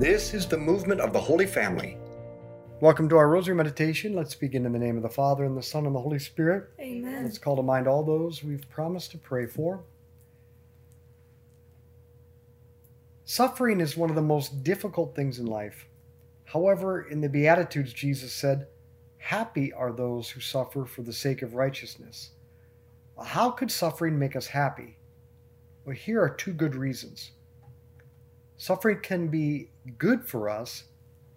This is the movement of the Holy Family. Welcome to our Rosary Meditation. Let's begin in the name of the Father, and the Son, and the Holy Spirit. Amen. Let's call to mind all those we've promised to pray for. Suffering is one of the most difficult things in life. However, in the Beatitudes, Jesus said, Happy are those who suffer for the sake of righteousness. How could suffering make us happy? Well, here are two good reasons. Suffering can be good for us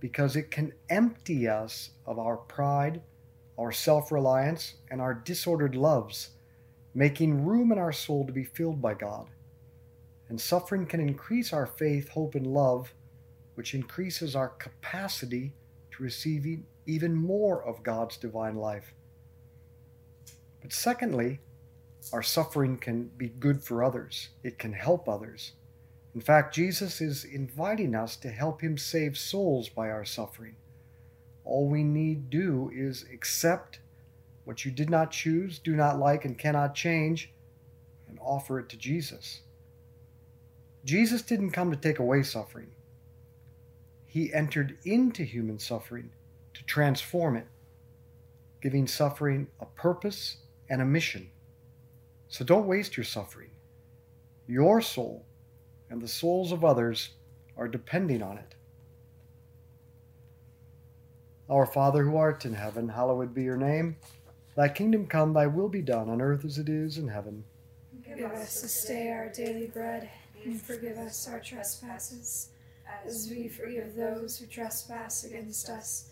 because it can empty us of our pride, our self reliance, and our disordered loves, making room in our soul to be filled by God. And suffering can increase our faith, hope, and love, which increases our capacity to receive even more of God's divine life. But secondly, our suffering can be good for others, it can help others. In fact, Jesus is inviting us to help him save souls by our suffering. All we need do is accept what you did not choose, do not like, and cannot change, and offer it to Jesus. Jesus didn't come to take away suffering. He entered into human suffering to transform it, giving suffering a purpose and a mission. So don't waste your suffering. Your soul and the souls of others are depending on it. Our Father who art in heaven, hallowed be your name. Thy kingdom come, thy will be done on earth as it is in heaven. Give us this day our daily bread, and forgive us our trespasses, as we forgive those who trespass against us.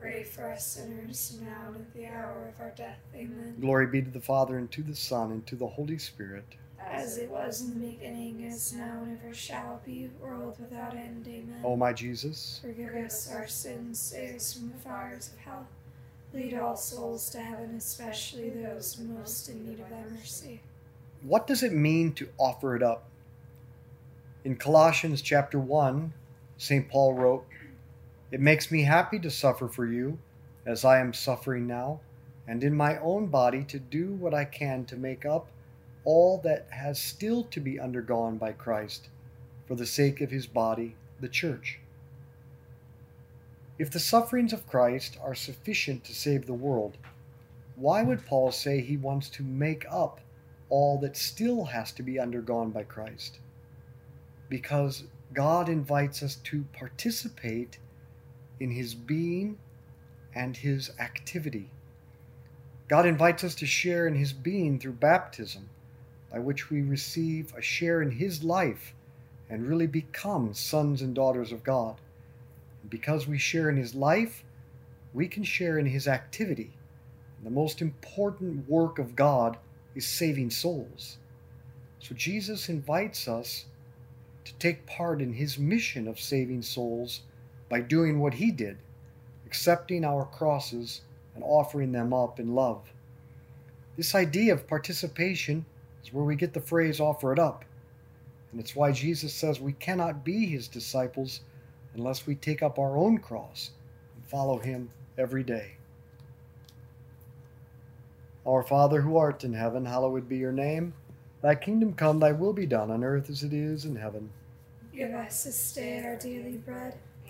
pray for us sinners, now and at the hour of our death. Amen. Glory be to the Father, and to the Son, and to the Holy Spirit. As it was in the beginning, is now, and ever shall be, world without end. Amen. O my Jesus, Forgive us our sins, save us from the fires of hell. Lead all souls to heaven, especially those most in need of thy mercy. what does it mean to offer it up? In Colossians chapter 1, St. Paul wrote, It makes me happy to suffer for you, as I am suffering now, and in my own body to do what I can to make up all that has still to be undergone by Christ for the sake of his body, the church. If the sufferings of Christ are sufficient to save the world, why would Paul say he wants to make up all that still has to be undergone by Christ? Because God invites us to participate in his being and his activity. God invites us to share in his being through baptism, by which we receive a share in his life and really become sons and daughters of God. And because we share in his life, we can share in his activity. And the most important work of God is saving souls. So Jesus invites us to take part in his mission of saving souls by doing what he did, accepting our crosses and offering them up in love. This idea of participation is where we get the phrase offer it up. And it's why Jesus says we cannot be his disciples unless we take up our own cross and follow him every day. Our Father who art in heaven, hallowed be your name. Thy kingdom come, thy will be done on earth as it is in heaven. Give us this day our daily bread,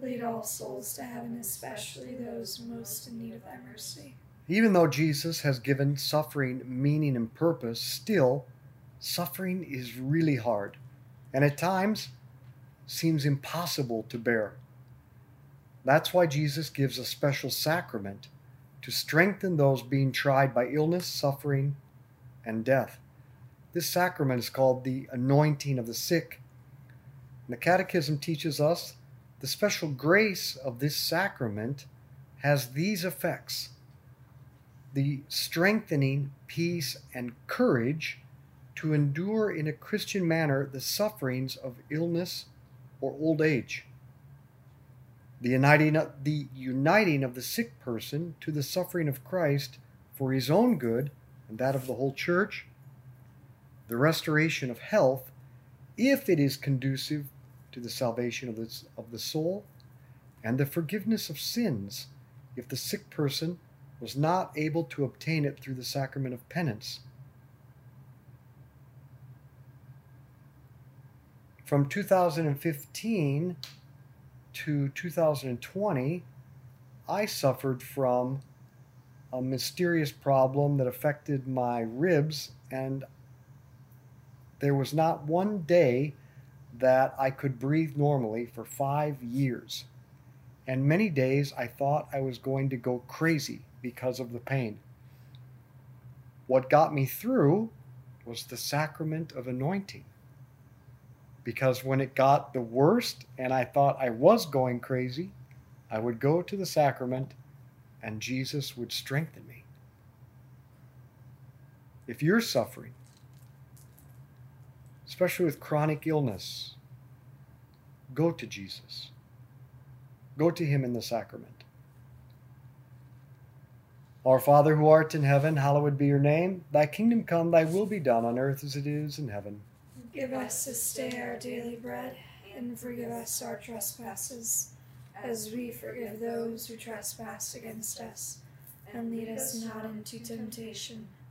Lead all souls to heaven, especially those most in need of thy mercy. even though Jesus has given suffering meaning and purpose, still, suffering is really hard, and at times seems impossible to bear. That's why Jesus gives a special sacrament to strengthen those being tried by illness, suffering, and death. This sacrament is called the anointing of the sick. And the Catechism teaches us the special grace of this sacrament has these effects the strengthening peace and courage to endure in a Christian manner the sufferings of illness or old age. The uniting, of, the uniting of the sick person to the suffering of Christ for his own good and that of the whole church. The restoration of health, if it is conducive to the salvation of the, of the soul. And the forgiveness of sins, if the sick person was not able to obtain it through the sacrament of penance. From 2015 to 2020, I suffered from a mysterious problem that affected my ribs, and there was not one day that I could breathe normally for five years. And many days I thought I was going to go crazy because of the pain. What got me through was the sacrament of anointing. Because when it got the worst and I thought I was going crazy, I would go to the sacrament and Jesus would strengthen me. If you're suffering, especially with chronic illness, go to Jesus. Go to Him in the sacrament. Our Father who art in heaven, hallowed be your name. Thy kingdom come, thy will be done on earth as it is in heaven. Give us this day our daily bread, and forgive us our trespasses, as we forgive those who trespass against us. And lead us not into temptation,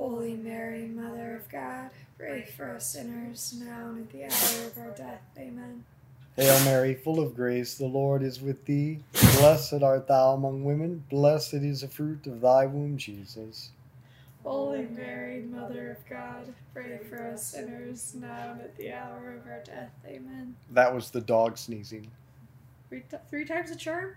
Holy Mary, Mother of God, pray for us sinners, now and at the hour of our death. Amen. Hail Mary, full of grace, the Lord is with thee. Blessed art thou among women, blessed is the fruit of thy womb, Jesus. Holy Mary, Mother of God, pray for us sinners, now and at the hour of our death. Amen. That was the dog sneezing. Three, t- three times a charm?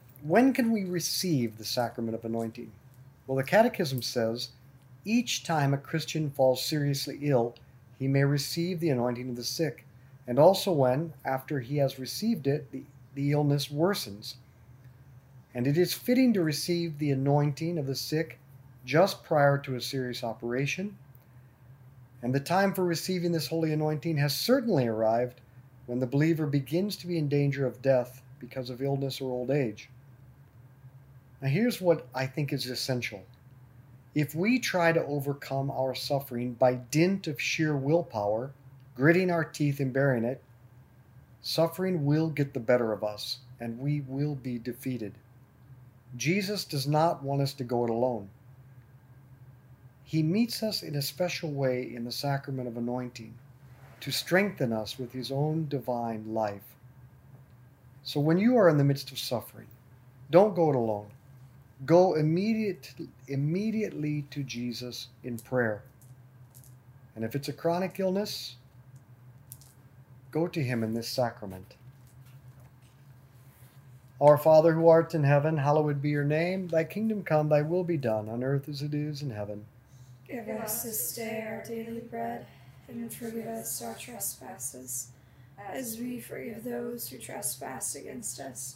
When can we receive the sacrament of anointing? Well, the Catechism says each time a Christian falls seriously ill, he may receive the anointing of the sick, and also when, after he has received it, the, the illness worsens. And it is fitting to receive the anointing of the sick just prior to a serious operation. And the time for receiving this holy anointing has certainly arrived when the believer begins to be in danger of death because of illness or old age. Now, here's what I think is essential. If we try to overcome our suffering by dint of sheer willpower, gritting our teeth and bearing it, suffering will get the better of us and we will be defeated. Jesus does not want us to go it alone. He meets us in a special way in the sacrament of anointing to strengthen us with his own divine life. So when you are in the midst of suffering, don't go it alone. Go immediate, immediately to Jesus in prayer. And if it's a chronic illness, go to him in this sacrament. Our Father who art in heaven, hallowed be your name. Thy kingdom come, thy will be done, on earth as it is in heaven. Give us this day our daily bread, and forgive us our trespasses, as we forgive those who trespass against us.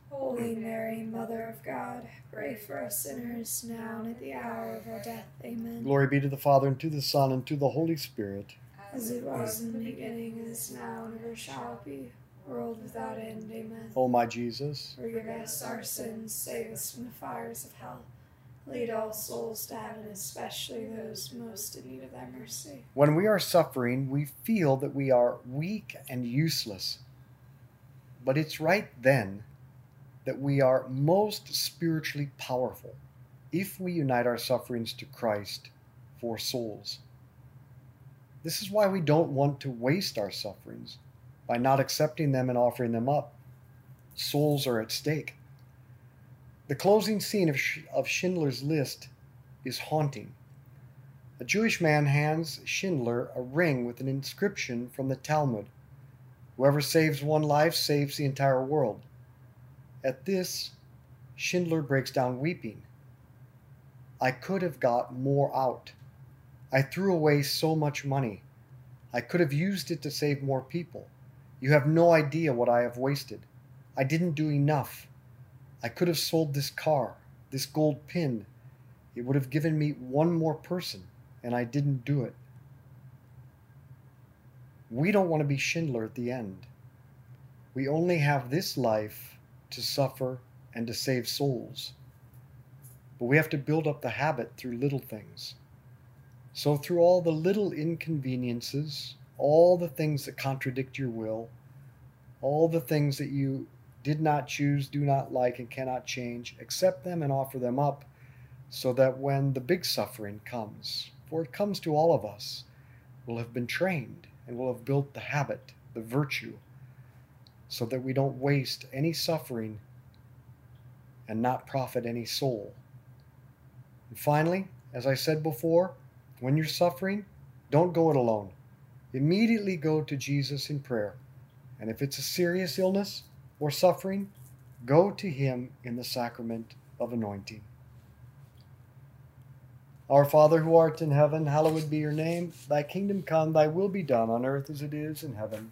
Holy Mary, Mother of God, pray for us sinners, now and at the hour of our death. Amen. Glory be to the Father, and to the Son, and to the Holy Spirit. As it was in the beginning, is now, and ever shall be, world without end. Amen. O my Jesus, Forgive us our sins, save us from the fires of hell. Lead all souls to heaven, especially those most in need of thy mercy. when we are suffering, we feel that we are weak and useless. But it's right then that we are most spiritually powerful if we unite our sufferings to Christ for souls. This is why we don't want to waste our sufferings by not accepting them and offering them up. Souls are at stake. The closing scene of, of Schindler's List is haunting. A Jewish man hands Schindler a ring with an inscription from the Talmud Whoever saves one life saves the entire world. At this, Schindler breaks down weeping. I could have got more out. I threw away so much money. I could have used it to save more people. You have no idea what I have wasted. I didn't do enough. I could have sold this car, this gold pin. It would have given me one more person, and I didn't do it. We don't want to be Schindler at the end. We only have this life to suffer and to save souls. But we have to build up the habit through little things. So, through all the little inconveniences, all the things that contradict your will, all the things that you did not choose, do not like, and cannot change, accept them and offer them up so that when the big suffering comes, for it comes to all of us, we'll have been trained and we'll have built the habit, the virtue, so that we don't waste any suffering and not profit any soul. And finally, as I said before, when you're suffering, don't go it alone. Immediately go to Jesus in prayer. And if it's a serious illness or suffering, go to Him in the sacrament of anointing. Our Father who art in heaven, hallowed be your name. Thy kingdom come, thy will be done on earth as it is in heaven.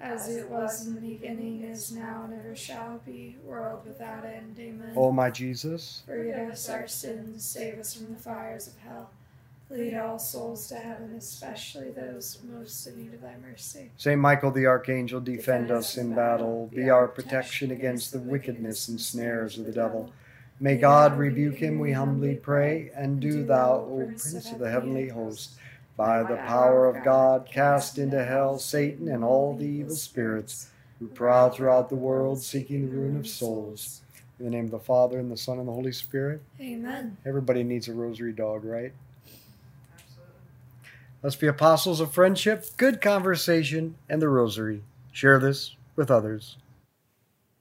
As it was in the beginning, is now, and ever shall be, world without end. Amen. O my Jesus, Forgive us our sins, save us from the fires of hell. Lead all souls to heaven, especially those most in need of thy mercy. Saint Michael the Archangel, defend us in battle. Be our protection against the wickedness and snares of the devil. May God rebuke him, we humbly pray. And do thou, O Prince of the heavenly host, by the power of God, cast into hell Satan and all the evil spirits who prowl throughout the world seeking the ruin of souls. In the name of the Father, and the Son, and the Holy Spirit. Amen. Everybody needs a rosary dog, right? Absolutely. Let's be apostles of friendship, good conversation, and the rosary. Share this with others.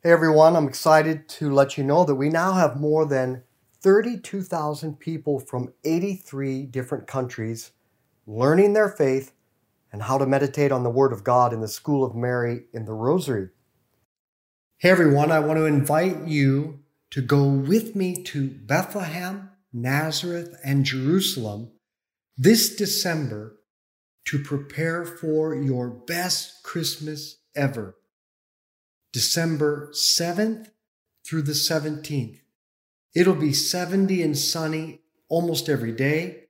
Hey everyone, I'm excited to let you know that we now have more than 32,000 people from 83 different countries learning their faith and how to meditate on the Word of God in the School of Mary in the Rosary. Hey everyone, I want to invite you to go with me to Bethlehem, Nazareth, and Jerusalem this December to prepare for your best Christmas ever. December 7th through the 17th. It'll be 70 and sunny almost every day.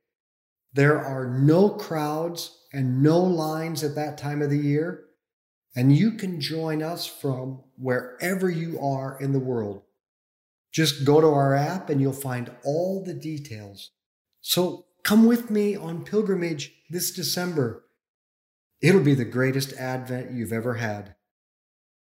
There are no crowds and no lines at that time of the year. And you can join us from wherever you are in the world. Just go to our app and you'll find all the details. So come with me on pilgrimage this December. It'll be the greatest Advent you've ever had.